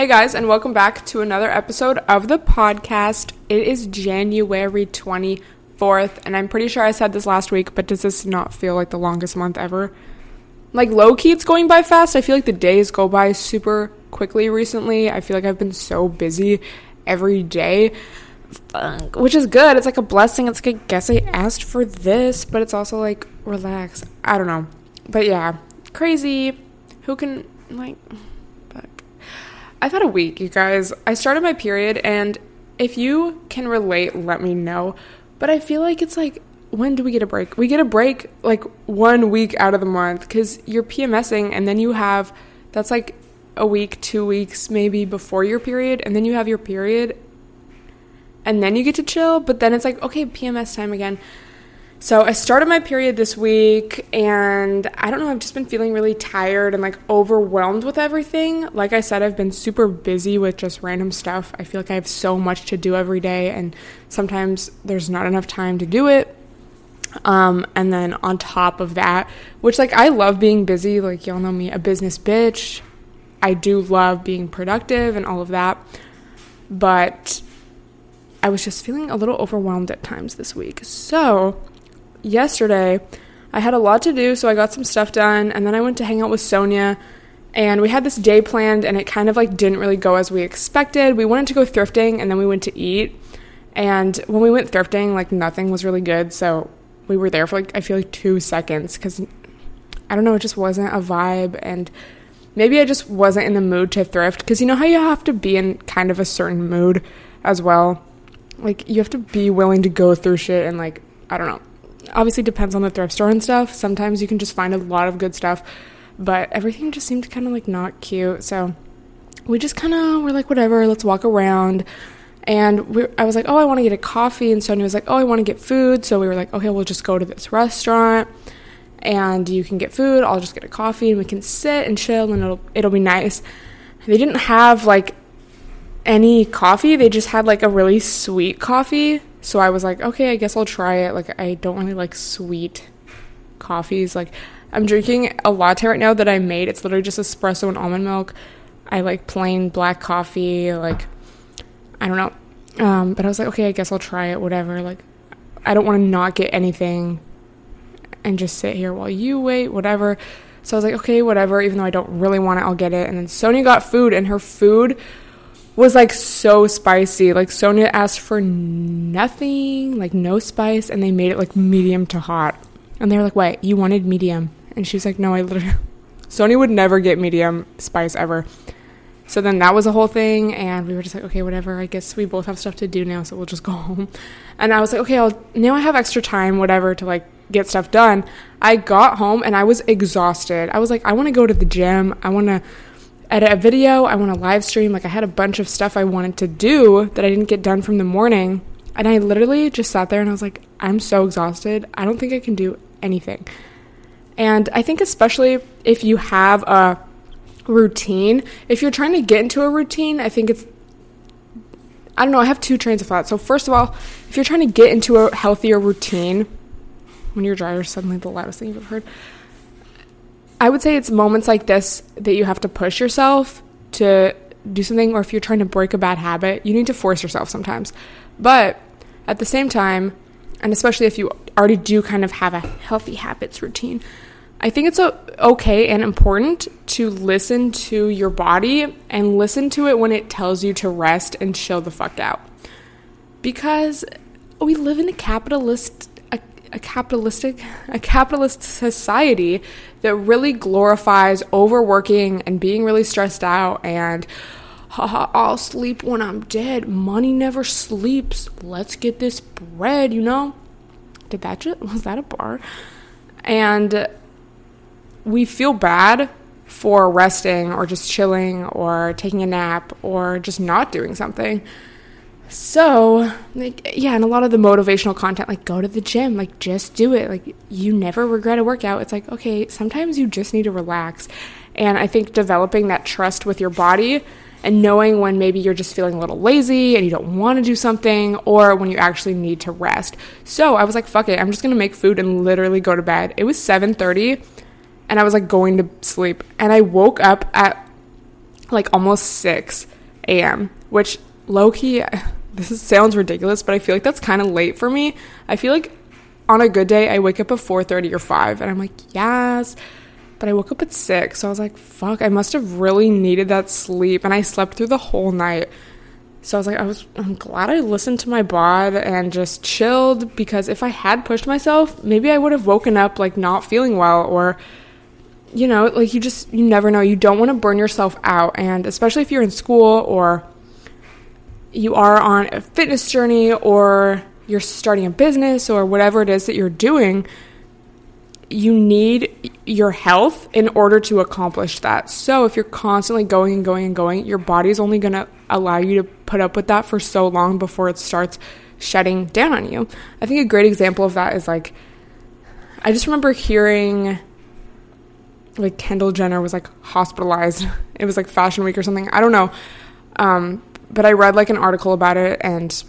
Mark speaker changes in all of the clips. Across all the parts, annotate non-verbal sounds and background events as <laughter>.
Speaker 1: Hey guys, and welcome back to another episode of the podcast. It is January 24th, and I'm pretty sure I said this last week, but does this not feel like the longest month ever? Like low key, it's going by fast. I feel like the days go by super quickly recently. I feel like I've been so busy every day, which is good. It's like a blessing. It's like, I guess I asked for this, but it's also like, relax. I don't know. But yeah, crazy. Who can, like, I've had a week, you guys. I started my period, and if you can relate, let me know. But I feel like it's like, when do we get a break? We get a break like one week out of the month because you're PMSing, and then you have that's like a week, two weeks maybe before your period, and then you have your period, and then you get to chill. But then it's like, okay, PMS time again. So I started my period this week and I don't know, I've just been feeling really tired and like overwhelmed with everything. Like I said, I've been super busy with just random stuff. I feel like I have so much to do every day and sometimes there's not enough time to do it. Um, and then on top of that, which like I love being busy, like y'all know me, a business bitch. I do love being productive and all of that. But I was just feeling a little overwhelmed at times this week. So, yesterday, I had a lot to do, so I got some stuff done, and then I went to hang out with Sonia. And we had this day planned, and it kind of like didn't really go as we expected. We wanted to go thrifting, and then we went to eat. And when we went thrifting, like nothing was really good, so we were there for like I feel like two seconds because I don't know, it just wasn't a vibe, and maybe I just wasn't in the mood to thrift because you know how you have to be in kind of a certain mood as well. Like you have to be willing to go through shit and like I don't know obviously depends on the thrift store and stuff. Sometimes you can just find a lot of good stuff, but everything just seemed kind of like not cute. So we just kind of were like, whatever, let's walk around. And we, I was like, oh, I want to get a coffee. And Sonia was like, oh, I want to get food. So we were like, okay, we'll just go to this restaurant and you can get food. I'll just get a coffee and we can sit and chill and it'll, it'll be nice. They didn't have like any coffee. They just had like a really sweet coffee. So I was like, okay, I guess I'll try it. Like, I don't really like sweet coffees. Like, I'm drinking a latte right now that I made. It's literally just espresso and almond milk. I like plain black coffee. Like, I don't know. Um, but I was like, okay, I guess I'll try it, whatever. Like, I don't want to not get anything and just sit here while you wait, whatever. So I was like, okay, whatever. Even though I don't really want it, I'll get it. And then Sonia got food, and her food was like so spicy. Like Sonia asked for nothing, like no spice, and they made it like medium to hot. And they were like, "Wait, you wanted medium?" And she was like, "No, I literally." <laughs> Sonia would never get medium spice ever. So then that was a whole thing, and we were just like, okay, whatever. I guess we both have stuff to do now, so we'll just go <laughs> home. And I was like, okay, I'll now I have extra time, whatever, to like get stuff done. I got home and I was exhausted. I was like, I want to go to the gym. I want to edit a video, I want to live stream. Like I had a bunch of stuff I wanted to do that I didn't get done from the morning. And I literally just sat there and I was like, I'm so exhausted. I don't think I can do anything. And I think, especially if you have a routine, if you're trying to get into a routine, I think it's, I don't know, I have two trains of thought. So, first of all, if you're trying to get into a healthier routine, when your dryer is suddenly the loudest thing you've ever heard, I would say it's moments like this that you have to push yourself to do something, or if you're trying to break a bad habit, you need to force yourself sometimes. But at the same time, and especially if you already do kind of have a healthy habits routine, I think it's okay and important to listen to your body and listen to it when it tells you to rest and chill the fuck out. Because we live in a capitalist a capitalistic a capitalist society that really glorifies overworking and being really stressed out and haha I'll sleep when I'm dead. Money never sleeps. Let's get this bread, you know? Did that just <laughs> was that a bar? And we feel bad for resting or just chilling or taking a nap or just not doing something. So, like, yeah, and a lot of the motivational content, like, go to the gym, like, just do it. Like, you never regret a workout. It's like, okay, sometimes you just need to relax. And I think developing that trust with your body and knowing when maybe you're just feeling a little lazy and you don't want to do something or when you actually need to rest. So I was like, fuck it, I'm just gonna make food and literally go to bed. It was 7:30 and I was like going to sleep. And I woke up at like almost 6 a.m., which low key, this sounds ridiculous, but I feel like that's kind of late for me. I feel like on a good day, I wake up at 4:30 or 5, and I'm like, yes. But I woke up at 6, so I was like, fuck, I must have really needed that sleep, and I slept through the whole night. So I was like, I was, I'm glad I listened to my bod and just chilled because if I had pushed myself, maybe I would have woken up like not feeling well or you know, like you just, you never know. You don't want to burn yourself out. And especially if you're in school or you are on a fitness journey or you're starting a business or whatever it is that you're doing, you need your health in order to accomplish that. So if you're constantly going and going and going, your body's only going to allow you to put up with that for so long before it starts shutting down on you. I think a great example of that is like I just remember hearing like Kendall Jenner was like hospitalized. <laughs> It was like Fashion Week or something. I don't know. Um, but I read like an article about it and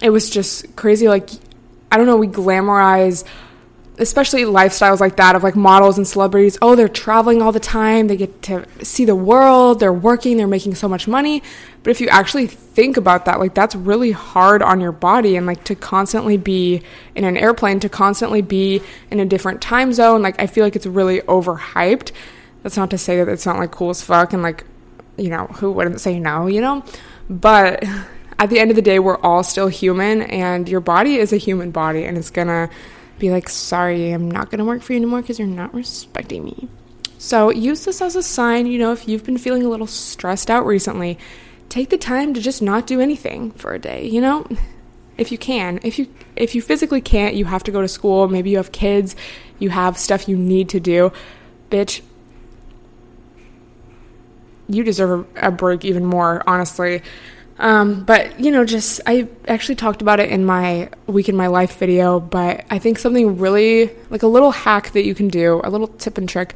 Speaker 1: it was just crazy. Like, I don't know, we glamorize especially lifestyles like that of like models and celebrities. Oh, they're traveling all the time. They get to see the world. They're working. They're making so much money. But if you actually think about that, like that's really hard on your body and like to constantly be in an airplane, to constantly be in a different time zone. Like I feel like it's really overhyped. That's not to say that it's not like cool as fuck and like, you know, who wouldn't say no, you know? But at the end of the day, we're all still human and your body is a human body and it's gonna be like, sorry, I'm not to work for you anymore because you're not respecting me. So use this as a sign, you know, if you've been feeling a little stressed out recently, take the time to just not do anything for a day, you know? If you can. If you if you physically can't, you have to go to school, maybe you have kids, you have stuff you need to do. Bitch, you deserve a break even more, honestly. Um, but you know, just I actually talked about it in my week in my life video, but I think something really like a little hack that you can do, a little tip and trick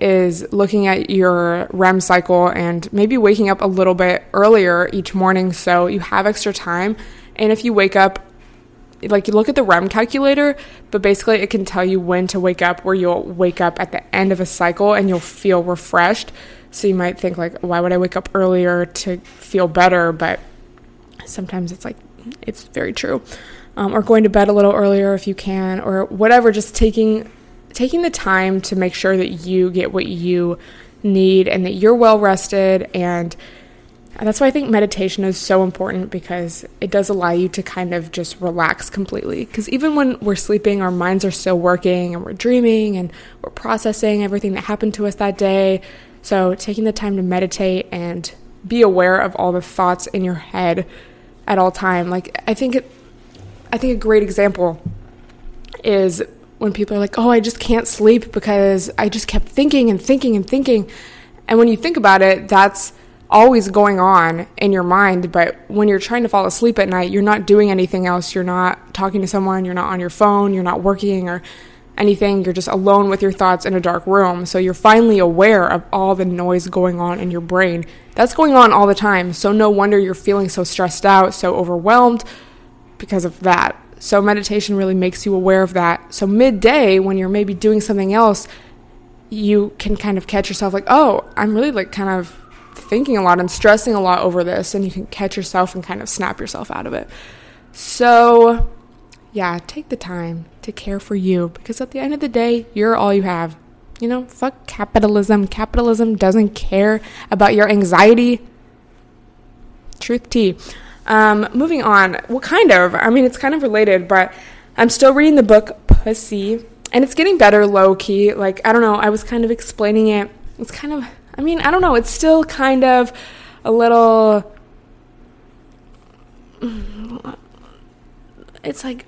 Speaker 1: is looking at your REM cycle and maybe waking up a little bit earlier each morning so you have extra time. And if you wake up like you look at the REM calculator, but basically it can tell you when to wake up where you'll wake up at the end of a cycle and you'll feel refreshed. So you might think like, why would I wake up earlier to feel better? But sometimes it's like it's very true. Um, or going to bed a little earlier if you can, or whatever. Just taking taking the time to make sure that you get what you need and that you're well rested and that's why I think meditation is so important because it does allow you to kind of just relax completely. Because even when we're sleeping, our minds are still working and we're dreaming and we're processing everything that happened to us that day. So, taking the time to meditate and be aware of all the thoughts in your head at all time. Like I think it, I think a great example is when people are like, "Oh, I just can't sleep because I just kept thinking and thinking and thinking." And when you think about it, that's always going on in your mind, but when you're trying to fall asleep at night, you're not doing anything else. You're not talking to someone, you're not on your phone, you're not working or anything. You're just alone with your thoughts in a dark room. So you're finally aware of all the noise going on in your brain. That's going on all the time. So no wonder you're feeling so stressed out, so overwhelmed because of that. So meditation really makes you aware of that. So midday, when you're maybe doing something else, you can kind of catch yourself like, oh, I'm really like kind of thinking a lot and stressing a lot over this. And you can catch yourself and kind of snap yourself out of it. So yeah, take the time to care for you because at the end of the day, you're all you have. You know, fuck capitalism. Capitalism doesn't care about your anxiety. Truth tea. Um, moving on. Well, kind of. I mean, it's kind of related, but I'm still reading the book Pussy, and it's getting better low key. Like, I don't know. I was kind of explaining it. It's kind of, I mean, I don't know. It's still kind of a little. It's like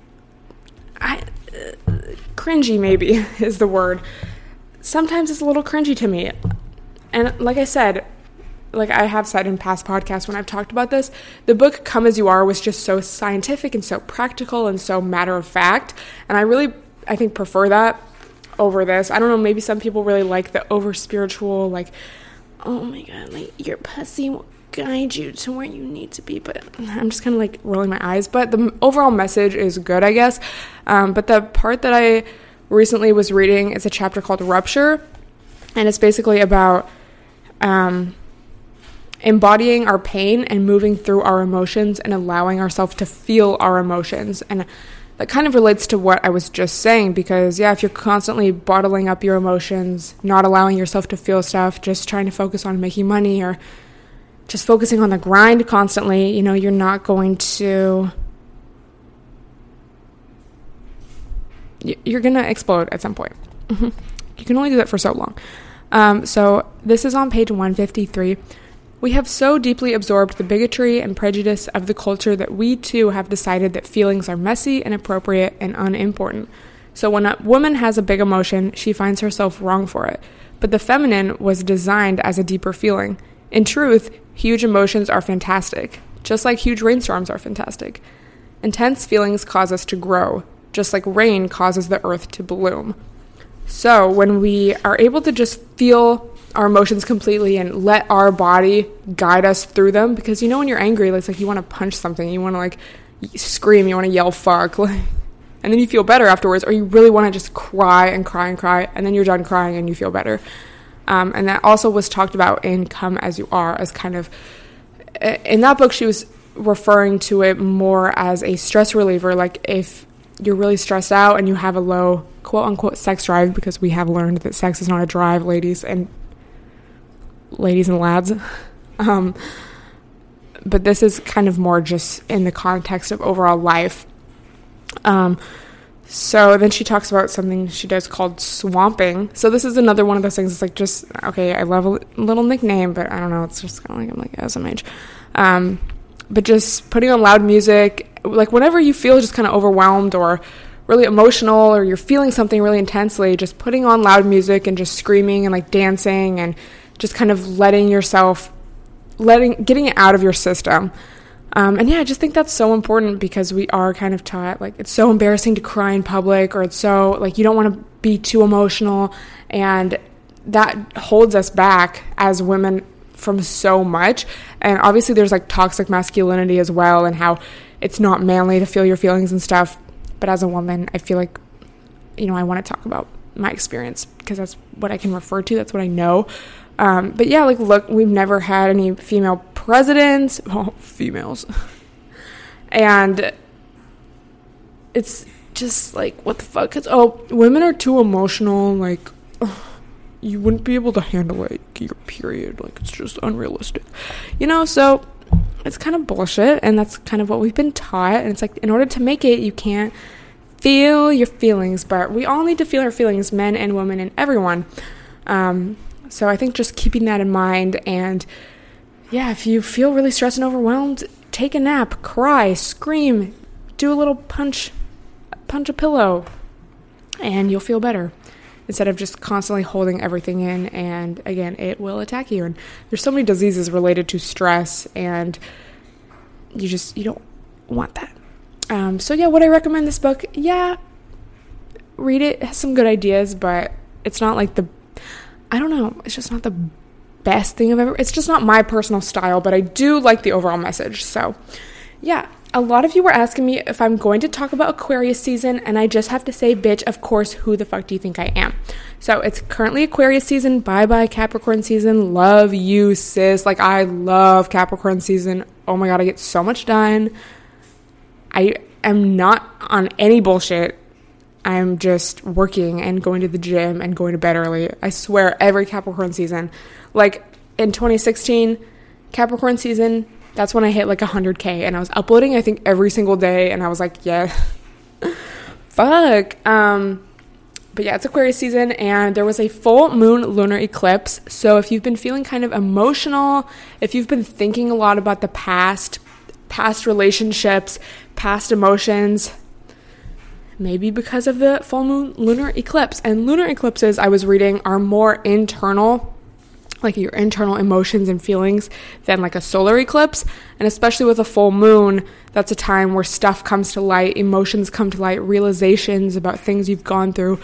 Speaker 1: I uh, cringy maybe <laughs> is the word. Sometimes it's a little cringy to me. And like I said, like I have said in past podcasts when I've talked about this, the book Come As You Are was just so scientific and so practical and so matter of fact. And I really, I think, prefer that over this. I don't know, maybe some people really like the over spiritual, like, oh my god, like your pussy guide you to where you need to be. But I'm just kind of like rolling my eyes. But the overall message is good, I guess. Um, but the part that I recently was reading is a chapter called Rupture, and it's basically about um, embodying our pain and moving through our emotions and allowing ourselves to feel our emotions. And that kind of relates to what I was just saying because, yeah, if you're constantly bottling up your emotions, not allowing yourself to feel stuff, just trying to focus on making money or just focusing on the grind constantly, you know, you're not going to. You're going to explode at some point. <laughs> You can only do that for so long. Um, so, this is on page 153. We have so deeply absorbed the bigotry and prejudice of the culture that we too have decided that feelings are messy, inappropriate, and unimportant. So when a woman has a big emotion, she finds herself wrong for it. But the feminine was designed as a deeper feeling. In truth, huge emotions are fantastic, just like huge rainstorms are fantastic. Intense feelings cause us to grow, just like rain causes the earth to bloom. So when we are able to just feel our emotions completely and let our body guide us through them because you know when you're angry it's like you want to punch something you want to like scream you want to yell fuck <laughs> like and then you feel better afterwards or you really want to just cry and cry and cry and then you're done crying and you feel better um, and that also was talked about in come as you are as kind of in that book she was referring to it more as a stress reliever like if you're really stressed out and you have a low quote unquote sex drive because we have learned that sex is not a drive ladies and ladies and lads. <laughs> Um, but this is kind of more just in the context of overall life. Um, so then she talks about something she does called swamping. So this is another one of those things. It's like just okay. I love a little nickname, but I don't know. It's just kind of like I'm like SMH. Um, but just putting on loud music, like whenever you feel just kind of overwhelmed or really emotional, or you're feeling something really intensely, just putting on loud music and just screaming and like dancing and just kind of letting yourself, letting, getting it out of your system. Um, and yeah, I just think that's so important because we are kind of taught like it's so embarrassing to cry in public or it's so like you don't want to be too emotional. And that holds us back as women from so much. And obviously, there's like toxic masculinity as well, and how it's not manly to feel your feelings and stuff. But as a woman, I feel like, you know, I want to talk about my experience because that's what I can refer to, that's what I know. Um, but yeah, like, look, we've never had any female presidents, <laughs> well, females. and it's just like, what the fuck? Cause, oh, women are too emotional. Like, ugh, you wouldn't be able to handle like your period. Like, it's just unrealistic. You know, so it's kind of bullshit. And that's kind of what we've been taught. And it's like, in order to make it, you can't feel your feelings. But we all need to feel our feelings, men and women and everyone. Um, so I think just keeping that in mind and yeah, if you feel really stressed and overwhelmed, take a nap, cry, scream, do a little punch punch a pillow and you'll feel better instead of just constantly holding everything in and again, it will attack you and there's so many diseases related to stress and you just you don't want that. Um, so yeah, would I recommend this book? Yeah, read it. it has some good ideas, but it's not like the I don't know, it's just not the best thing I've ever. It's just not my personal style, but I do like the overall message. So, yeah, a lot of you were asking me if I'm going to talk about Aquarius season, and I just have to say, bitch, of course, who the fuck do you think I am? So, it's currently Aquarius season. Bye bye, Capricorn season. Love you, sis. Like, I love Capricorn season. Oh my god, I get so much done. I am not on any bullshit. I'm just working and going to the gym and going to bed early. I swear, every Capricorn season. Like in 2016, Capricorn season, that's when I hit like 100K and I was uploading, I think, every single day. And I was like, yeah, <laughs> fuck. Um, but yeah, it's Aquarius season and there was a full moon lunar eclipse. So if you've been feeling kind of emotional, if you've been thinking a lot about the past, past relationships, past emotions, maybe because of the full moon lunar eclipse. And lunar eclipses, I was reading, are more internal, like your internal emotions and feelings, than like a solar eclipse. And especially with a full moon, that's a time where stuff comes to light, emotions come to light, realizations about things you've gone through.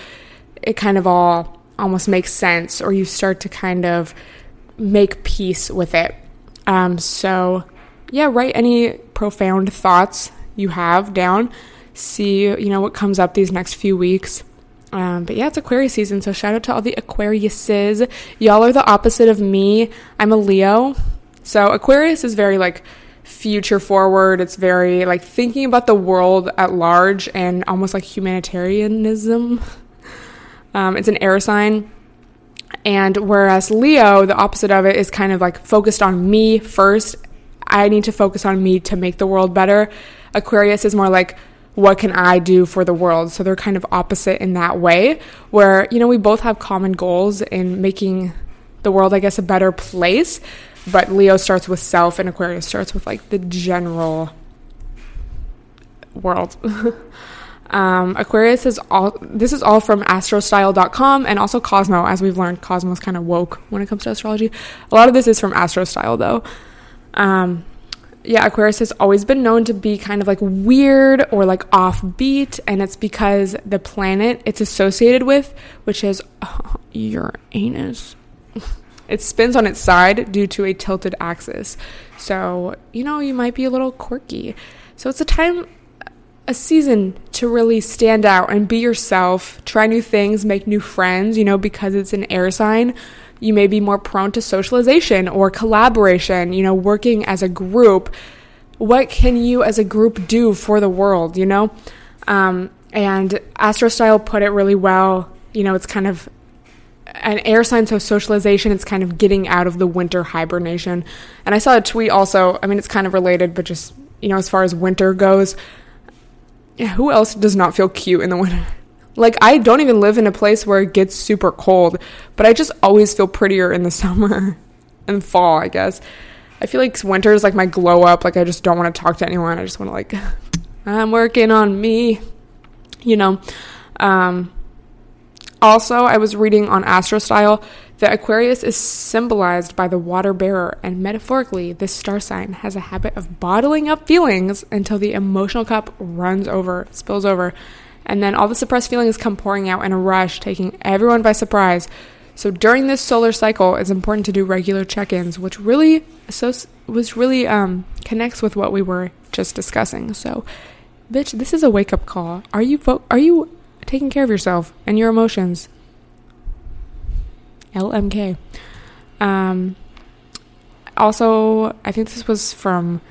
Speaker 1: It kind of all almost makes sense, or you start to kind of make peace with it. Um, so, yeah, write any profound thoughts you have down see, you know, what comes up these next few weeks. Um, but yeah, it's Aquarius season, so shout out to all the Aquariuses. Y'all are the opposite of me. I'm a Leo, So Aquarius is very like future forward. It's very like thinking about the world at large and almost like humanitarianism. Um, it's an air sign. And whereas Leo, the opposite of it, is kind of like focused on me first. I need to focus on me to make the world better. Aquarius is more like, what can I do for the world? So they're kind of opposite in that way, where, you know, we both have common goals in making the world, I guess, a better place. But Leo starts with self, and Aquarius starts with like the general world. <laughs> um, Aquarius is all this is all from astrostyle.com and also Cosmo, as we've learned. Cosmo's kind of woke when it comes to astrology. A lot of this is from Astrostyle, though. Um, yeah, Aquarius has always been known to be kind of like weird or like offbeat, and it's because the planet it's associated with, which is uh, Uranus, <laughs> it spins on its side due to a tilted axis. So, you know, you might be a little quirky. So, it's a time, a season to really stand out and be yourself, try new things, make new friends, you know, because it's an air sign you may be more prone to socialization or collaboration, you know, working as a group. What can you as a group do for the world, you know? Um, and Astrostyle put it really well. You know, it's kind of an air sign, so socialization, it's kind of getting out of the winter hibernation. And I saw a tweet also, I mean, it's kind of related, but just, you know, as far as winter goes, who else does not feel cute in the winter? Like, I don't even live in a place where it gets super cold, but I just always feel prettier in the <laughs> summer and fall, I guess. I feel like winter is like my glow up. Like, I just don't want to talk to anyone. I just want to, like, <laughs> I'm working on me, you know. Um, also, I was reading on Astrostyle that Aquarius is symbolized by the water bearer, and metaphorically, this star sign has a habit of bottling up feelings until the emotional cup runs over, spills over, and then all the suppressed feelings come pouring out in a rush, taking everyone by surprise. So during this solar cycle, it's important to do regular check-ins, which really so was really um, connects with what we were just discussing. So, bitch, this is a wake-up call. Are you fo- are you taking care of yourself and your emotions? LMK. Um, also, I think this was from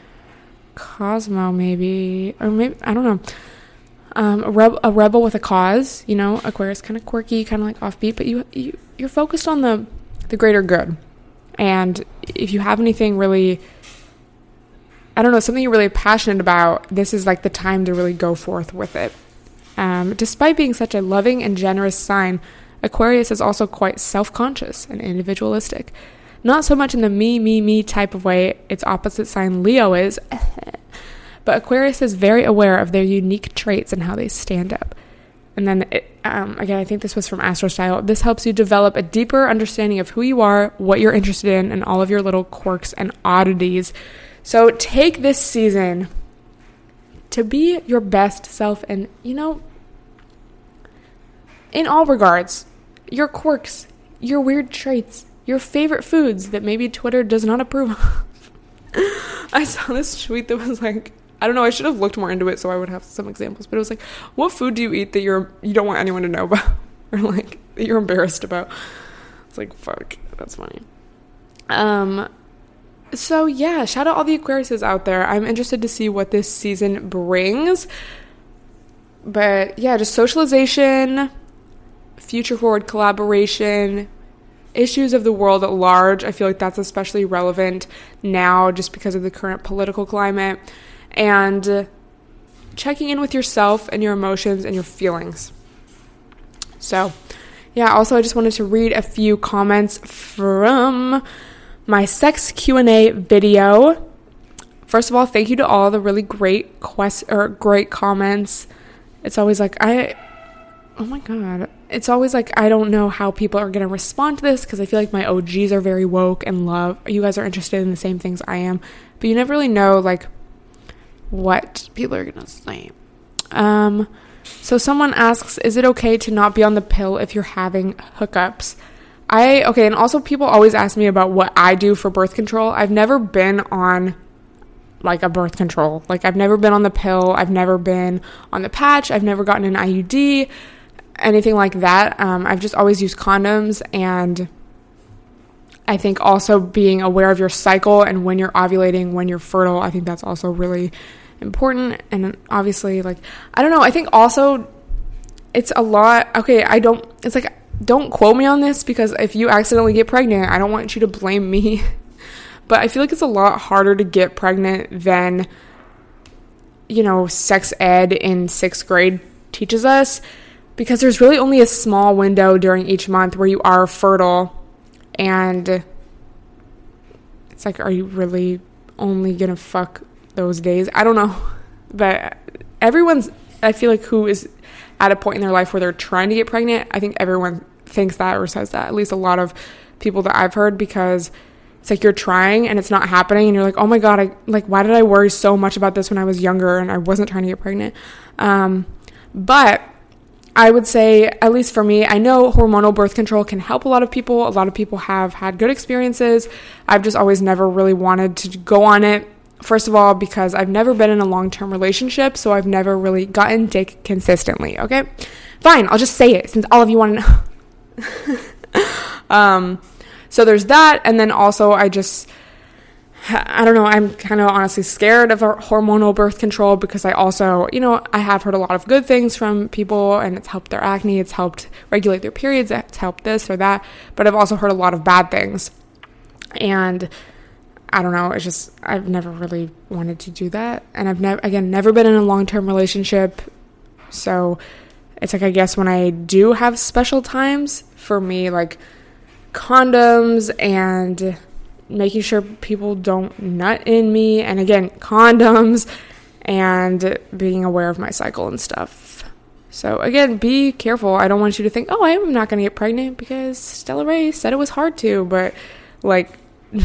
Speaker 1: Cosmo, maybe, or maybe I don't know um, a, reb- a rebel with a cause. You know, Aquarius kind of quirky, kind of like offbeat, but you, you you're focused on the the greater good. And if you have anything really, I don't know, something you're really passionate about, this is like the time to really go forth with it. Um, despite being such a loving and generous sign, Aquarius is also quite self conscious and individualistic. Not so much in the me, me, me type of way its opposite sign Leo is. <laughs> But Aquarius is very aware of their unique traits and how they stand up. And then, it, um, again, I think this was from Astrostyle. This helps you develop a deeper understanding of who you are, what you're interested in, and all of your little quirks and oddities. So take this season to be your best self and, you know, in all regards, your quirks, your weird traits, your favorite foods that maybe Twitter does not approve of. <laughs> I saw this tweet that was like, I don't know. I should have looked more into it so I would have some examples. But it was like, what food do you eat that you're you don't want anyone to know about, <laughs> or like that you're embarrassed about? It's like fuck. That's funny. Um. So yeah, shout out all the Aquariuses out there. I'm interested to see what this season brings. But yeah, just socialization, future forward collaboration, issues of the world at large. I feel like that's especially relevant now just because of the current political climate and checking in with yourself and your emotions and your feelings. So, yeah, also I just wanted to read a few comments from my sex Q&A video. First of all, thank you to all the really great quest or great comments. It's always like I oh my god. It's always like I don't know how people are going to respond to this because I feel like my OGs are very woke and love you guys are interested in the same things I am, but you never really know like what people are going to say. Um, so someone asks, is it okay to not be on the pill if you're having hookups? I okay, and also people always ask me about what I do for birth control. I've never been on like a birth control. Like I've never been on the pill, I've never been on the patch, I've never gotten an IUD, anything like that. Um, I've just always used condoms and I think also being aware of your cycle and when you're ovulating, when you're fertile, I think that's also really important. And obviously, like, I don't know, I think also it's a lot. Okay, I don't, it's like, don't quote me on this because if you accidentally get pregnant, I don't want you to blame me. <laughs> but I feel like it's a lot harder to get pregnant than, you know, sex ed in sixth grade teaches us because there's really only a small window during each month where you are fertile and it's like are you really only gonna fuck those days i don't know but everyone's i feel like who is at a point in their life where they're trying to get pregnant i think everyone thinks that or says that at least a lot of people that i've heard because it's like you're trying and it's not happening and you're like oh my god i like why did i worry so much about this when i was younger and i wasn't trying to get pregnant um, but I would say, at least for me, I know hormonal birth control can help a lot of people. A lot of people have had good experiences. I've just always never really wanted to go on it. First of all, because I've never been in a long term relationship, so I've never really gotten dick consistently, okay? Fine, I'll just say it since all of you want to know. <laughs> um, so there's that, and then also I just I don't know, I'm kind of honestly scared of hormonal birth control because I also, you know, I have heard a lot of good things from people and it's helped their acne, it's helped regulate their periods, it's helped this or that, but I've also heard a lot of bad things. And I don't know, it's just I've never really wanted to do that and I've never again never been in a long-term relationship. So it's like I guess when I do have special times for me like condoms and making sure people don't nut in me, and again, condoms, and being aware of my cycle and stuff. So again, be careful. I don't want you to think, "Oh, I'm not going to get pregnant because Stella Rae said it was hard to," but like <laughs>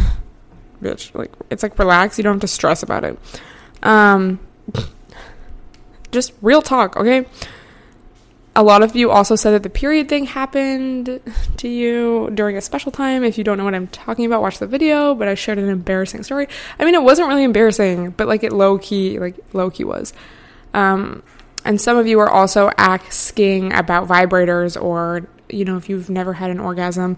Speaker 1: bitch, like it's like relax, you don't have to stress about it. Um just real talk, okay? a lot of you also said that the period thing happened to you during a special time. If you don't know what I'm talking about, watch the video. But I shared an embarrassing story. I mean, it wasn't really embarrassing, but like it low key, like low key was. Um, and some of you are also asking about vibrators or, you know, if you've never had an orgasm.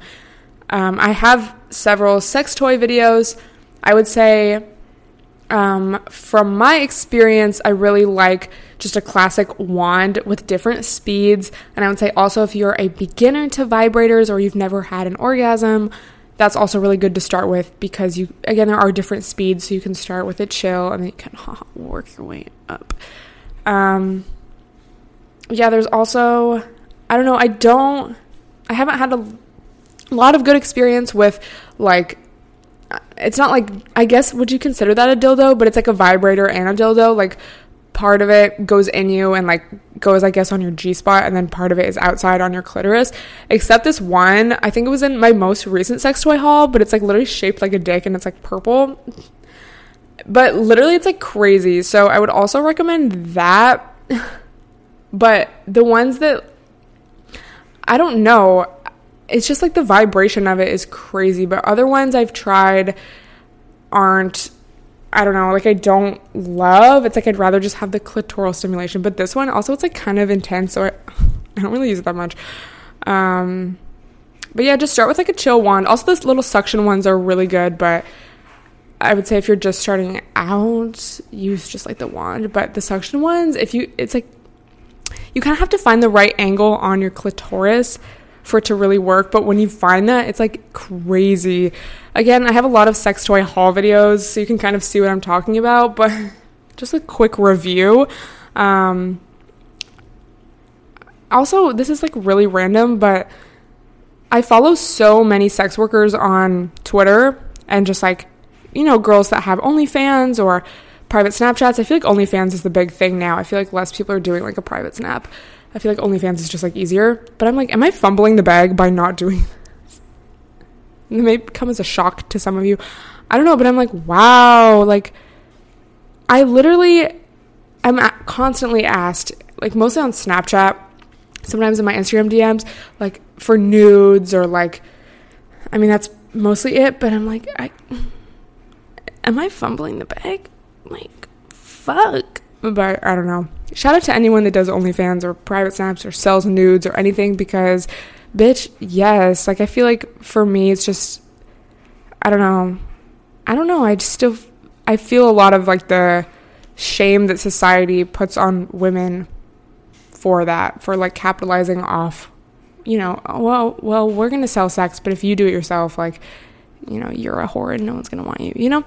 Speaker 1: Um, I have several sex toy videos. I would say, um, from my experience, I really like just a classic wand with different speeds. And I would say also if you're a beginner to vibrators or you've never had an orgasm, that's also really good to start with because you again there are different speeds, so you can start with a chill and then you can <laughs> work your way up. Um, yeah, there's also I don't know, I don't I haven't had a lot of good experience with like it's not like I guess would you consider that a dildo, but it's like a vibrator and a dildo. Like part of it goes in you and like goes i guess on your g spot and then part of it is outside on your clitoris. Except this one i think it was in my most recent sex toy haul but it's like literally shaped like a dick and it's like purple. But literally it's like crazy. So i would also recommend that. <laughs> But the ones that i don't know it's just like the vibration of it is crazy but other ones i've tried aren't I don't know, like I don't love. It's like I'd rather just have the clitoral stimulation. But this one also it's like kind of intense, so I, <laughs> I don't really use it that much. Um, but yeah, just start with like a chill wand. Also, those little suction ones are really good, but I would say if you're just starting out, use just like the wand. But the suction ones, if you, it's like you kind of have to find the right angle on your clitoris for it to really work. But when you find that, it's like crazy. Again, I have a lot of sex toy haul videos, so you can kind of see what I'm talking about. But <laughs> just a quick review. Um, also, this is like really random, but I follow so many sex workers on Twitter and just like, you know, girls that have OnlyFans or private Snapchats. I feel like OnlyFans is the big thing now. I feel like less people are doing like a private Snap. I feel like OnlyFans is just like easier. But I'm like, am I fumbling the bag by not doing this? <laughs> it may come as a shock to some of you. I don't know, but I'm like, wow, like I literally I'm constantly asked, like mostly on Snapchat, sometimes in my Instagram DMs, like for nudes or like I mean that's mostly it, but I'm like I <sighs> am I fumbling the bag? Like fuck. But I don't know shout out to anyone that does OnlyFans or private snaps or sells nudes or anything because, bitch, yes. Like, I feel like for me, it's just, I don't know. I don't know. I just still I feel a lot of like the shame that society puts on women for that, for like capitalizing off, you know, oh, well, well, we're going to sell sex, but if you do it yourself, like, you know, you're a whore and no one's going to want you, you know?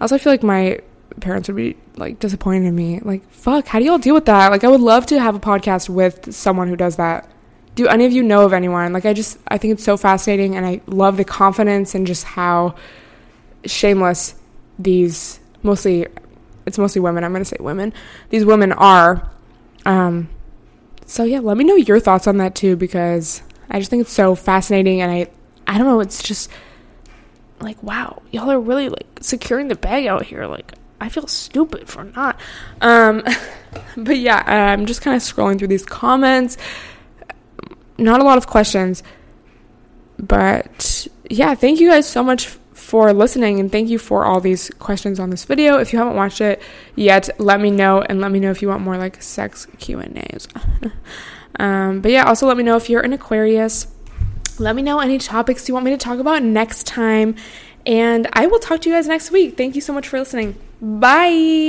Speaker 1: Also, I feel like my parents would be like disappointed in me. Like, fuck, how do y'all deal with that? Like, I would love to have a podcast with someone who does that. Do any of you know of anyone? Like, I just, I think it's so fascinating and I love the confidence and just how shameless these mostly, it's mostly women. I'm going to say women. These women are. Um, so yeah, let me know your thoughts on that too because I just think it's so fascinating and I I don't know, it's just like wow, y'all are really like securing the bag out here like I feel stupid for not. Um <laughs> but yeah, I'm just kind of scrolling through these comments. Not a lot of questions. But yeah, thank you guys so much for listening and thank you for all these questions on this video. If you haven't watched it yet, let me know and let me know if you want more like sex Q&As. <laughs> um, but yeah, also let me know if you're an Aquarius. Let me know any topics you want me to talk about next time. And I will talk to you guys next week. Thank you so much for listening. Bye.